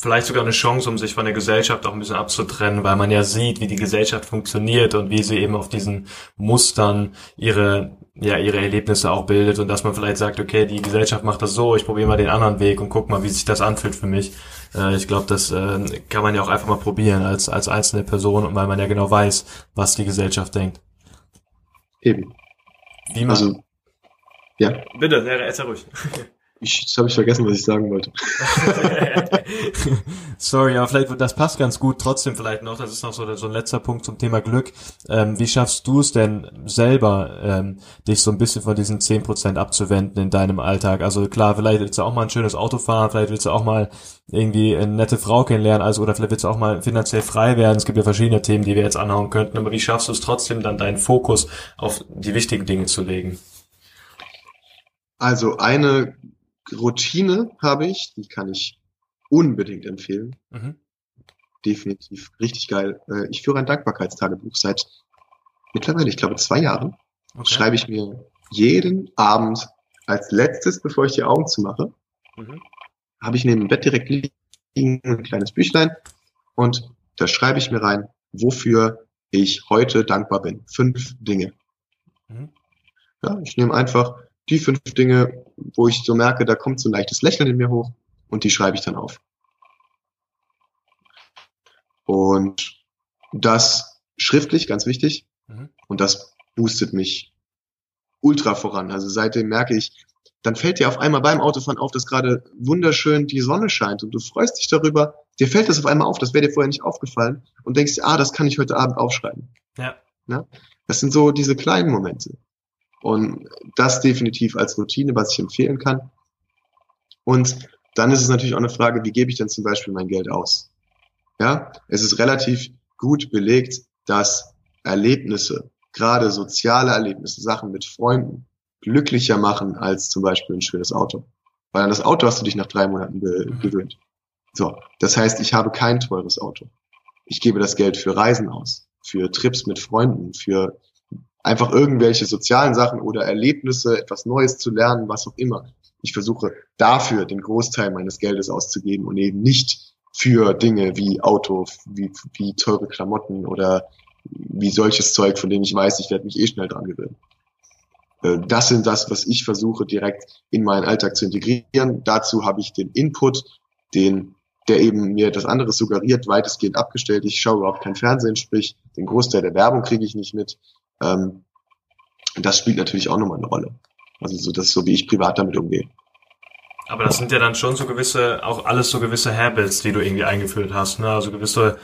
vielleicht sogar eine Chance, um sich von der Gesellschaft auch ein bisschen abzutrennen, weil man ja sieht, wie die Gesellschaft funktioniert und wie sie eben auf diesen Mustern ihre ja ihre Erlebnisse auch bildet und dass man vielleicht sagt, okay, die Gesellschaft macht das so, ich probiere mal den anderen Weg und guck mal, wie sich das anfühlt für mich. Äh, ich glaube, das äh, kann man ja auch einfach mal probieren als als einzelne Person, weil man ja genau weiß, was die Gesellschaft denkt. Eben. Wie man also, ja. Bitte, erzähl ruhig. Ich, jetzt habe ich vergessen, was ich sagen wollte. Sorry, aber vielleicht, das passt ganz gut trotzdem vielleicht noch. Das ist noch so, so ein letzter Punkt zum Thema Glück. Ähm, wie schaffst du es denn selber, ähm, dich so ein bisschen von diesen zehn Prozent abzuwenden in deinem Alltag? Also klar, vielleicht willst du auch mal ein schönes Auto fahren, vielleicht willst du auch mal irgendwie eine nette Frau kennenlernen, also oder vielleicht willst du auch mal finanziell frei werden. Es gibt ja verschiedene Themen, die wir jetzt anhauen könnten, aber wie schaffst du es trotzdem dann deinen Fokus auf die wichtigen Dinge zu legen? Also eine Routine habe ich, die kann ich unbedingt empfehlen. Mhm. Definitiv richtig geil. Äh, ich führe ein Dankbarkeitstagebuch seit mittlerweile, ich glaube, zwei Jahren. Okay. Schreibe ich mir jeden Abend als letztes, bevor ich die Augen zumache, mhm. habe ich neben dem Bett direkt liegen ein kleines Büchlein und da schreibe ich mir rein, wofür ich heute dankbar bin. Fünf Dinge. Mhm. Ja, ich nehme einfach die fünf Dinge, wo ich so merke, da kommt so ein leichtes Lächeln in mir hoch und die schreibe ich dann auf. Und das schriftlich, ganz wichtig. Mhm. Und das boostet mich ultra voran. Also seitdem merke ich, dann fällt dir auf einmal beim Autofahren auf, dass gerade wunderschön die Sonne scheint und du freust dich darüber. Dir fällt das auf einmal auf, das wäre dir vorher nicht aufgefallen und denkst, ah, das kann ich heute Abend aufschreiben. Ja. ja? Das sind so diese kleinen Momente. Und das definitiv als Routine, was ich empfehlen kann. Und dann ist es natürlich auch eine Frage, wie gebe ich denn zum Beispiel mein Geld aus? Ja, es ist relativ gut belegt, dass Erlebnisse, gerade soziale Erlebnisse, Sachen mit Freunden, glücklicher machen als zum Beispiel ein schönes Auto. Weil an das Auto hast du dich nach drei Monaten mhm. gewöhnt. So, das heißt, ich habe kein teures Auto. Ich gebe das Geld für Reisen aus, für Trips mit Freunden, für einfach irgendwelche sozialen Sachen oder Erlebnisse, etwas Neues zu lernen, was auch immer. Ich versuche dafür den Großteil meines Geldes auszugeben und eben nicht für Dinge wie Auto, wie, wie teure Klamotten oder wie solches Zeug, von dem ich weiß, ich werde mich eh schnell dran gewöhnen. Äh, das sind das, was ich versuche direkt in meinen Alltag zu integrieren. Dazu habe ich den Input, den, der eben mir das andere suggeriert, weitestgehend abgestellt. Ich schaue überhaupt kein Fernsehen, sprich den Großteil der Werbung kriege ich nicht mit. Ähm, das spielt natürlich auch nochmal eine Rolle. Also so, das ist so, wie ich privat damit umgehe. Aber das sind ja dann schon so gewisse, auch alles so gewisse Habits, die du irgendwie eingeführt hast, ne? Also gewisse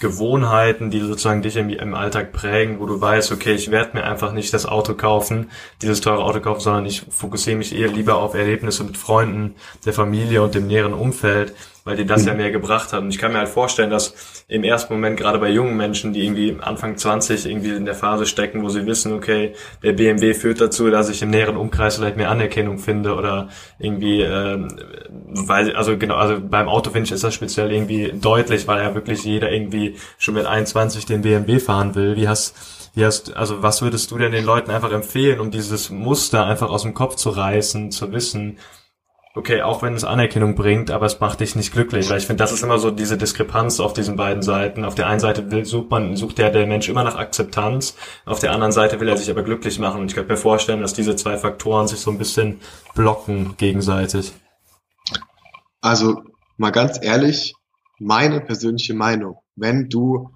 Gewohnheiten, die sozusagen dich im, im Alltag prägen, wo du weißt, okay, ich werde mir einfach nicht das Auto kaufen, dieses teure Auto kaufen, sondern ich fokussiere mich eher lieber auf Erlebnisse mit Freunden, der Familie und dem näheren Umfeld weil dir das ja mhm. mehr gebracht hat. Und ich kann mir halt vorstellen, dass im ersten Moment gerade bei jungen Menschen, die irgendwie Anfang 20 irgendwie in der Phase stecken, wo sie wissen, okay, der BMW führt dazu, dass ich im näheren Umkreis vielleicht mehr Anerkennung finde oder irgendwie, ähm, weil, also genau, also beim Auto finde ich ist das speziell irgendwie deutlich, weil ja wirklich jeder irgendwie schon mit 21 den BMW fahren will. Wie hast Wie hast, also was würdest du denn den Leuten einfach empfehlen, um dieses Muster einfach aus dem Kopf zu reißen, zu wissen, okay, auch wenn es Anerkennung bringt, aber es macht dich nicht glücklich. Weil ich finde, das ist immer so diese Diskrepanz auf diesen beiden Seiten. Auf der einen Seite will, sucht man, sucht ja der Mensch immer nach Akzeptanz, auf der anderen Seite will er sich aber glücklich machen. Und ich könnte mir vorstellen, dass diese zwei Faktoren sich so ein bisschen blocken gegenseitig. Also mal ganz ehrlich, meine persönliche Meinung, wenn du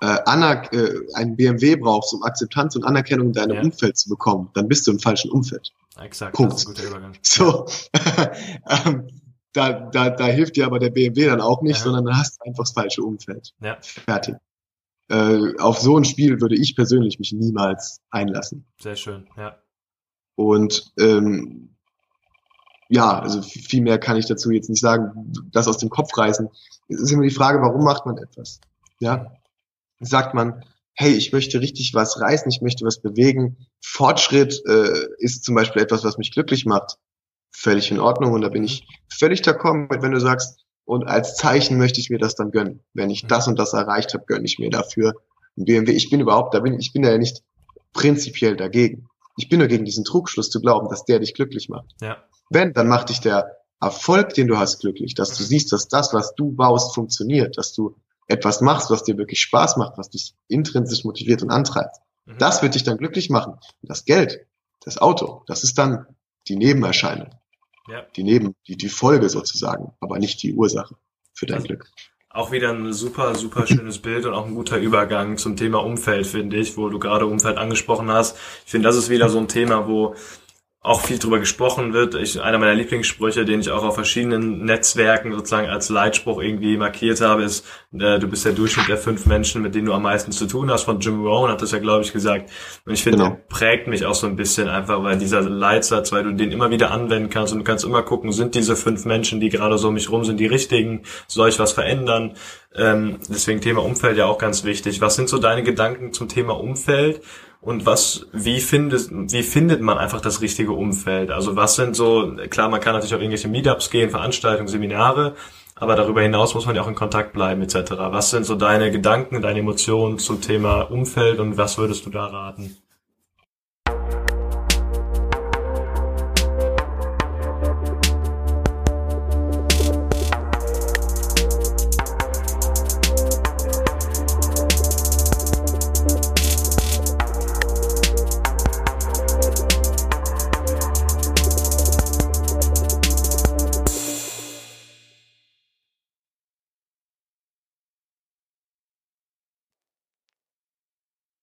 äh, Aner äh, ein BMW brauchst, um Akzeptanz und Anerkennung in deinem ja. Umfeld zu bekommen, dann bist du im falschen Umfeld. Exakt, Punkt. das ist ein guter Übergang. So, ähm, da, da, da hilft dir aber der BMW dann auch nicht, ja. sondern dann hast du einfach das falsche Umfeld. Ja. Fertig. Äh, auf so ein Spiel würde ich persönlich mich niemals einlassen. Sehr schön, ja. Und ähm, ja, also viel mehr kann ich dazu jetzt nicht sagen. Das aus dem Kopf reißen. Es ist immer die Frage, warum macht man etwas? Ja, sagt man, hey, ich möchte richtig was reißen, ich möchte was bewegen. Fortschritt äh, ist zum Beispiel etwas, was mich glücklich macht. Völlig in Ordnung und da bin ich völlig d'accord mit, wenn du sagst, und als Zeichen möchte ich mir das dann gönnen. Wenn ich das und das erreicht habe, gönne ich mir dafür ein BMW. Ich bin überhaupt, da bin ich bin ja nicht prinzipiell dagegen. Ich bin nur gegen diesen Trugschluss zu glauben, dass der dich glücklich macht. Ja. Wenn, dann macht dich der Erfolg, den du hast, glücklich, dass du siehst, dass das, was du baust, funktioniert, dass du etwas machst, was dir wirklich Spaß macht, was dich intrinsisch motiviert und antreibt. Mhm. Das wird dich dann glücklich machen. Und das Geld, das Auto, das ist dann die Nebenerscheinung. Ja. Die Neben, die, die Folge sozusagen, aber nicht die Ursache für dein Glück. Auch wieder ein super, super schönes Bild und auch ein guter Übergang zum Thema Umfeld, finde ich, wo du gerade Umfeld angesprochen hast. Ich finde, das ist wieder so ein Thema, wo auch viel drüber gesprochen wird. Ich, einer meiner Lieblingssprüche, den ich auch auf verschiedenen Netzwerken sozusagen als Leitspruch irgendwie markiert habe, ist, äh, du bist der Durchschnitt der fünf Menschen, mit denen du am meisten zu tun hast. Von Jim Rohn hat das ja, glaube ich, gesagt. Und ich finde, genau. der prägt mich auch so ein bisschen einfach, weil dieser Leitsatz, weil du den immer wieder anwenden kannst und du kannst immer gucken, sind diese fünf Menschen, die gerade so um mich rum sind, die richtigen? Soll ich was verändern? Ähm, deswegen Thema Umfeld ja auch ganz wichtig. Was sind so deine Gedanken zum Thema Umfeld? Und was, wie findet, wie findet man einfach das richtige Umfeld? Also was sind so, klar, man kann natürlich auf irgendwelche Meetups gehen, Veranstaltungen, Seminare, aber darüber hinaus muss man ja auch in Kontakt bleiben etc. Was sind so deine Gedanken, deine Emotionen zum Thema Umfeld und was würdest du da raten?